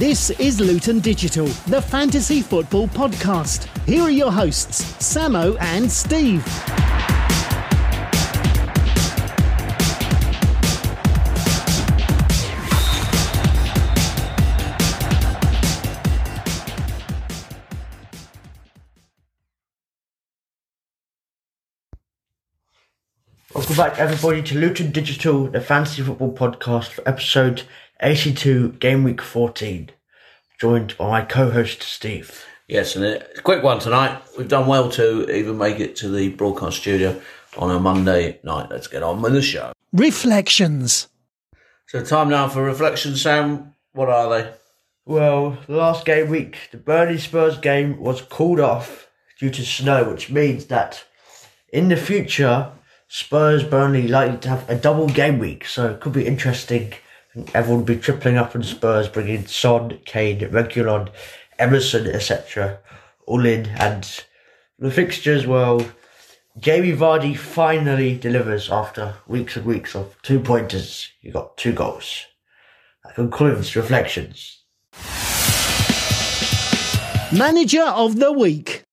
This is Luton Digital, the fantasy football podcast. Here are your hosts, Samo and Steve. Welcome back, everybody, to Luton Digital, the fantasy football podcast for episode 82, game week 14. Joined by my co host, Steve. Yes, and a quick one tonight. We've done well to even make it to the broadcast studio on a Monday night. Let's get on with the show. Reflections. So, time now for reflections, Sam. What are they? Well, the last game week, the Burnley Spurs game was called off due to snow, which means that in the future, Spurs Burnley likely to have a double game week, so it could be interesting. Everyone will be tripling up on Spurs, bringing Son, Kane, Reguilon, Emerson, etc. all in. And the fixtures, well, Jamie Vardy finally delivers after weeks and weeks of two pointers. He got two goals. That concludes reflections. Manager of the week.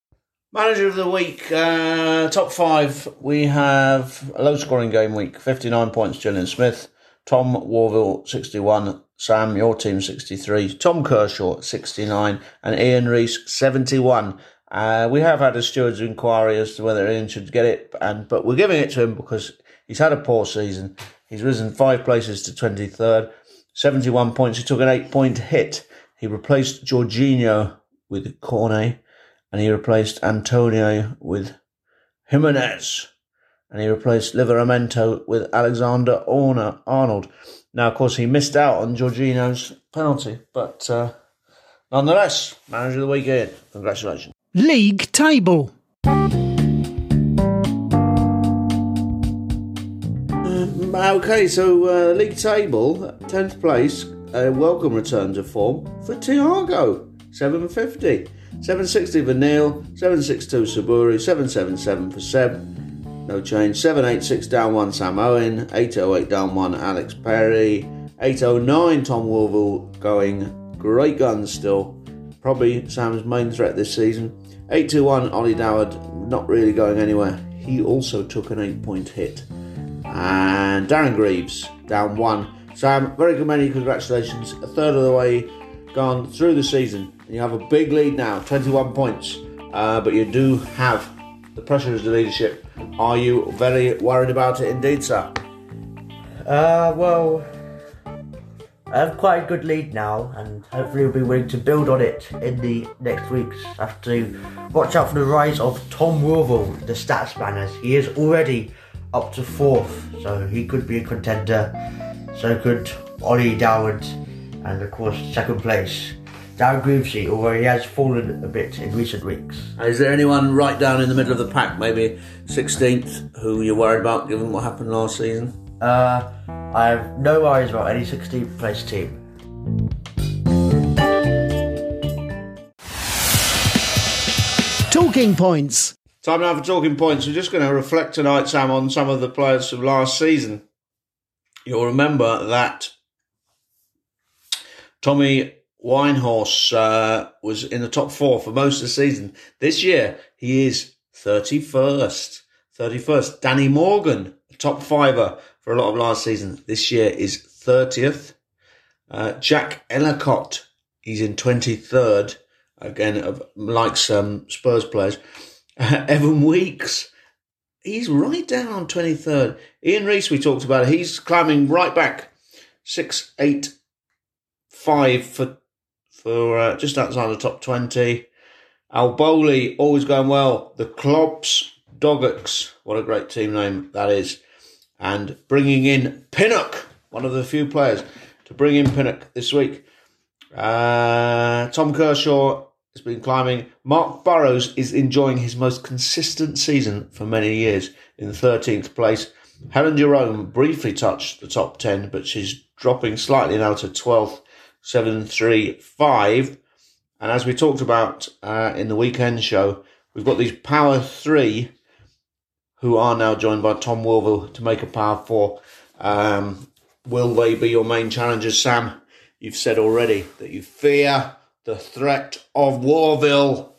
Manager of the week, uh, top five. We have a low scoring game week 59 points, Julian Smith. Tom Warville, 61. Sam, your team, 63. Tom Kershaw, 69. And Ian Reese, 71. Uh, we have had a steward's inquiry as to whether Ian should get it, and but we're giving it to him because he's had a poor season. He's risen five places to 23rd, 71 points. He took an eight point hit. He replaced Jorginho with Cornet, and he replaced Antonio with Jimenez, and he replaced Livramento with Alexander Arnold. Now, of course, he missed out on Jorginho's penalty, but uh, nonetheless, manager of the weekend. Congratulations. League table. Um, okay, so uh, league table, tenth place, a welcome return to form for Tiago, seven fifty. 760 for Neil, 762 Saburi, 777 for Seb, no change. 786 down 1 Sam Owen, 808 down 1 Alex Perry, 809 Tom Wolville going great guns still. Probably Sam's main threat this season. 821 Ollie Doward, not really going anywhere. He also took an 8 point hit. And Darren Greaves down 1. Sam, very good many congratulations. A third of the way gone through the season. You have a big lead now, 21 points. Uh, but you do have the pressure is the leadership. Are you very worried about it indeed, sir? Uh, well, I have quite a good lead now, and hopefully we'll be willing to build on it in the next weeks. I have to watch out for the rise of Tom Warville, the stats man, as he is already up to fourth, so he could be a contender. So could Ollie Doward, and of course, second place. Darren Greavesy, although he has fallen a bit in recent weeks. Is there anyone right down in the middle of the pack, maybe 16th, who you're worried about given what happened last season? Uh, I have no worries about any 16th place team. Talking points. Time now for talking points. We're just going to reflect tonight, Sam, on some of the players from last season. You'll remember that Tommy Winehorse uh, was in the top four for most of the season. This year, he is 31st. 31st. Danny Morgan, top fiver for a lot of last season. This year is 30th. Uh, Jack Ellicott, he's in 23rd. Again, of, like some Spurs players. Uh, Evan Weeks, he's right down on 23rd. Ian Reese, we talked about, he's climbing right back. 6, 8, 5 for for uh, just outside the top 20. Al Bowley, always going well. The Klops Doggocks, what a great team name that is. And bringing in Pinnock, one of the few players to bring in Pinnock this week. Uh, Tom Kershaw has been climbing. Mark Burrows is enjoying his most consistent season for many years in 13th place. Helen Jerome briefly touched the top 10, but she's dropping slightly now to 12th. 735. And as we talked about uh, in the weekend show, we've got these power three who are now joined by Tom Wolville to make a power four. Um, will they be your main challengers, Sam, you've said already that you fear the threat of Warville.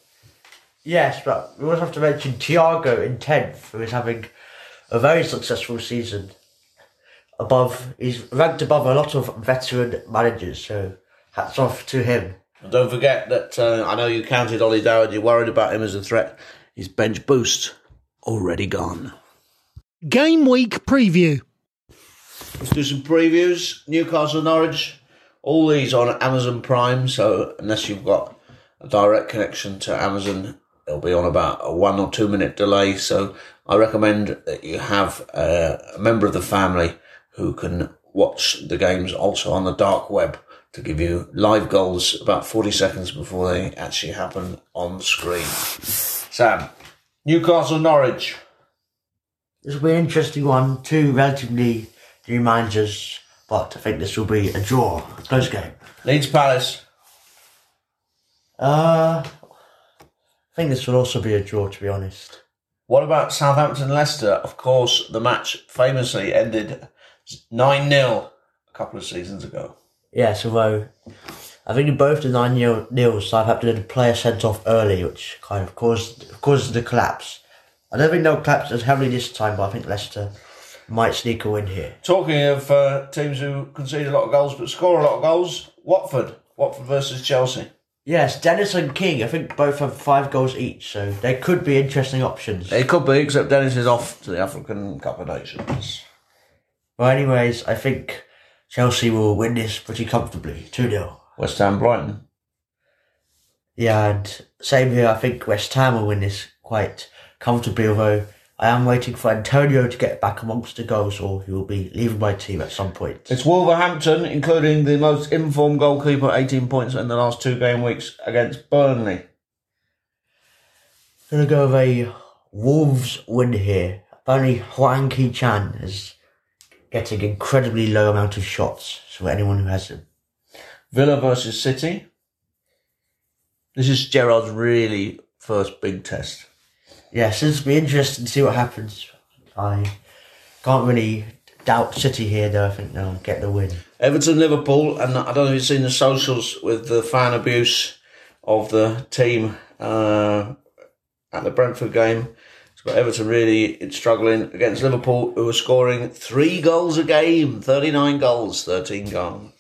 Yes, but we also have to mention Tiago in 10th, who is having a very successful season. Above, he's ranked above a lot of veteran managers, so hats off to him. And don't forget that uh, I know you counted Ollie Dowd, you're worried about him as a threat. His bench boost already gone. Game week preview. Let's do some previews. Newcastle Norwich. All these on Amazon Prime, so unless you've got a direct connection to Amazon, it'll be on about a one or two minute delay. So I recommend that you have a, a member of the family who can watch the games also on the dark web to give you live goals about 40 seconds before they actually happen on screen. Sam, Newcastle Norwich. This will be an interesting one. Two relatively new managers, but I think this will be a draw, a close game. Leeds Palace. Uh, I think this will also be a draw, to be honest. What about Southampton Leicester? Of course, the match famously ended 9 0 a couple of seasons ago. Yes, although I think in both the 9 nil nils, Southampton had to let a player sent off early, which kind of caused caused the collapse. I don't think they'll collapse as heavily this time, but I think Leicester might sneak a win here. Talking of uh, teams who concede a lot of goals but score a lot of goals, Watford. Watford versus Chelsea. Yes, Dennis and King, I think both have five goals each, so they could be interesting options. It could be, except Dennis is off to the African Cup of Nations. Well, anyways, I think Chelsea will win this pretty comfortably, 2 0. West Ham Brighton. Yeah, and same here, I think West Ham will win this quite comfortably, although I am waiting for Antonio to get back amongst the goals, or he will be leaving my team at some point. It's Wolverhampton, including the most informed goalkeeper, 18 points in the last two game weeks against Burnley. Gonna go with a Wolves win here. Only Hwang Hee-chan is getting incredibly low amount of shots, so anyone who has him. Villa versus City. This is Gerrard's really first big test. Yes, it'll be interesting to see what happens. I can't really doubt City here, though. I think they'll get the win. Everton Liverpool, and I don't know if you've seen the socials with the fan abuse of the team uh, at the Brentford game. It's got Everton really struggling against Liverpool, who are scoring three goals a game 39 goals, 13 goals.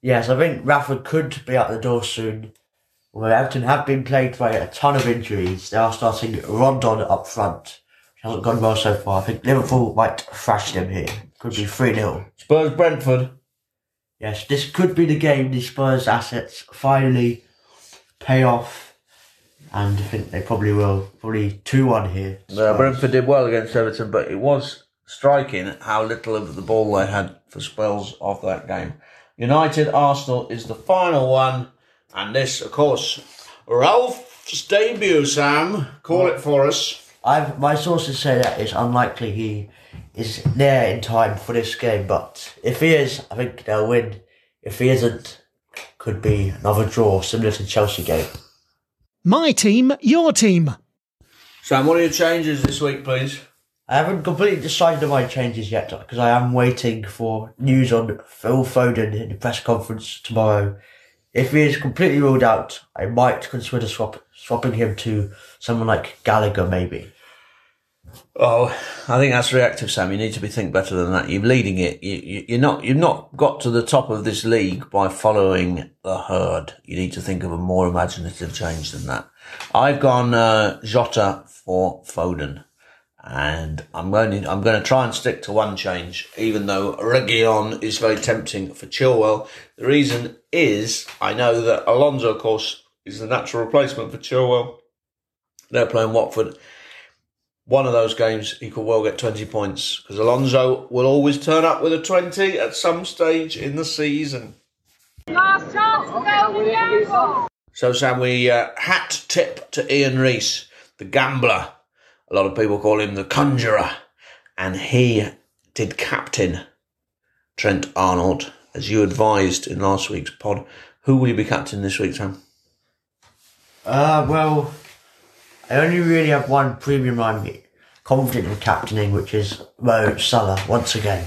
Yes, I think Rafford could be out the door soon. Well, Everton have been plagued by a ton of injuries. They are starting Rondon up front, which hasn't gone well so far. I think Liverpool might thrash them here. Could be 3 0. Spurs Brentford. Yes, this could be the game the Spurs assets finally pay off. And I think they probably will. Probably 2 1 here. Spurs. Brentford did well against Everton, but it was striking how little of the ball they had for spells of that game. United Arsenal is the final one, and this, of course, Ralf's debut. Sam, call it for us. I've my sources say that it's unlikely he is there in time for this game, but if he is, I think they'll win. If he isn't, could be another draw, similar to Chelsea game. My team, your team. Sam, what are your changes this week, please? I haven't completely decided on my changes yet because I am waiting for news on Phil Foden in the press conference tomorrow. If he is completely ruled out, I might consider swap, swapping him to someone like Gallagher, maybe. Oh, I think that's reactive, Sam. You need to be think better than that. You're leading it. You, you, you're not. You've not got to the top of this league by following the herd. You need to think of a more imaginative change than that. I've gone uh, Jota for Foden, and I'm going. To, I'm going to try and stick to one change, even though Reguilon is very tempting for Chilwell. The reason is I know that Alonso, of course, is the natural replacement for Chilwell. They're playing Watford one of those games he could well get 20 points because Alonso will always turn up with a 20 at some stage in the season. So, Sam, we uh, hat tip to Ian Reese, the gambler. A lot of people call him the conjurer. And he did captain Trent Arnold, as you advised in last week's pod. Who will you be captain this week, Sam? Uh, well, I only really have one premium I'm confident in captaining, which is Mo Salah once again.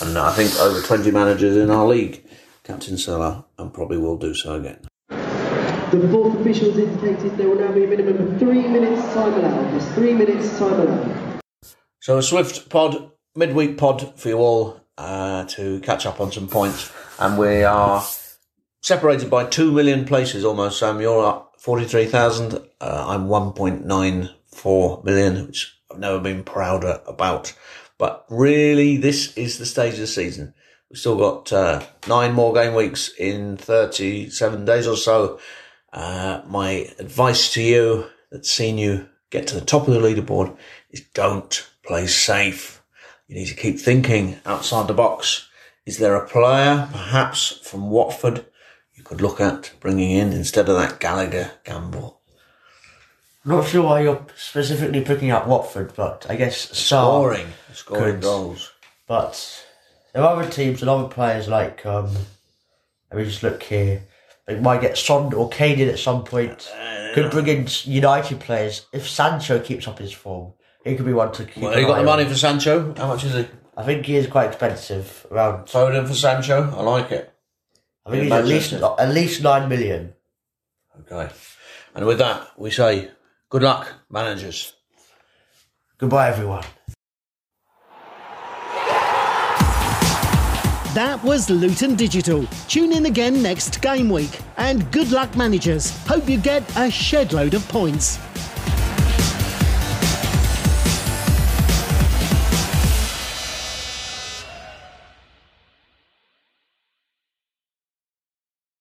And I think over 20 managers in our league Captain Salah, and probably will do so again. The fourth officials indicated there will now be a minimum of three minutes time allowed. There's three minutes time allowed. So a swift pod, midweek pod for you all uh, to catch up on some points, and we are separated by two million places almost. Sam, you're at forty-three thousand. Uh, I'm one point nine four million, which I've never been prouder about. But really, this is the stage of the season. We've still got uh, nine more game weeks in 37 days or so. Uh, my advice to you that's seen you get to the top of the leaderboard is don't play safe. You need to keep thinking outside the box. Is there a player, perhaps from Watford, you could look at bringing in instead of that Gallagher gamble? Not sure why you're specifically picking up Watford, but I guess Sarr Scoring, scoring could. goals. But there are other teams and other players like um let me just look here. They might get Son or Kane in at some point. Could bring in United players if Sancho keeps up his form. He could be one to keep. Well, you got the money on. for Sancho? How much is he? I think he is quite expensive. Around. Foden for Sancho? I like it. I think In he's at least Manchester. at least nine million. Okay. And with that, we say good luck, managers. Goodbye, everyone. That was Luton Digital. Tune in again next game week. And good luck, managers. Hope you get a shed load of points.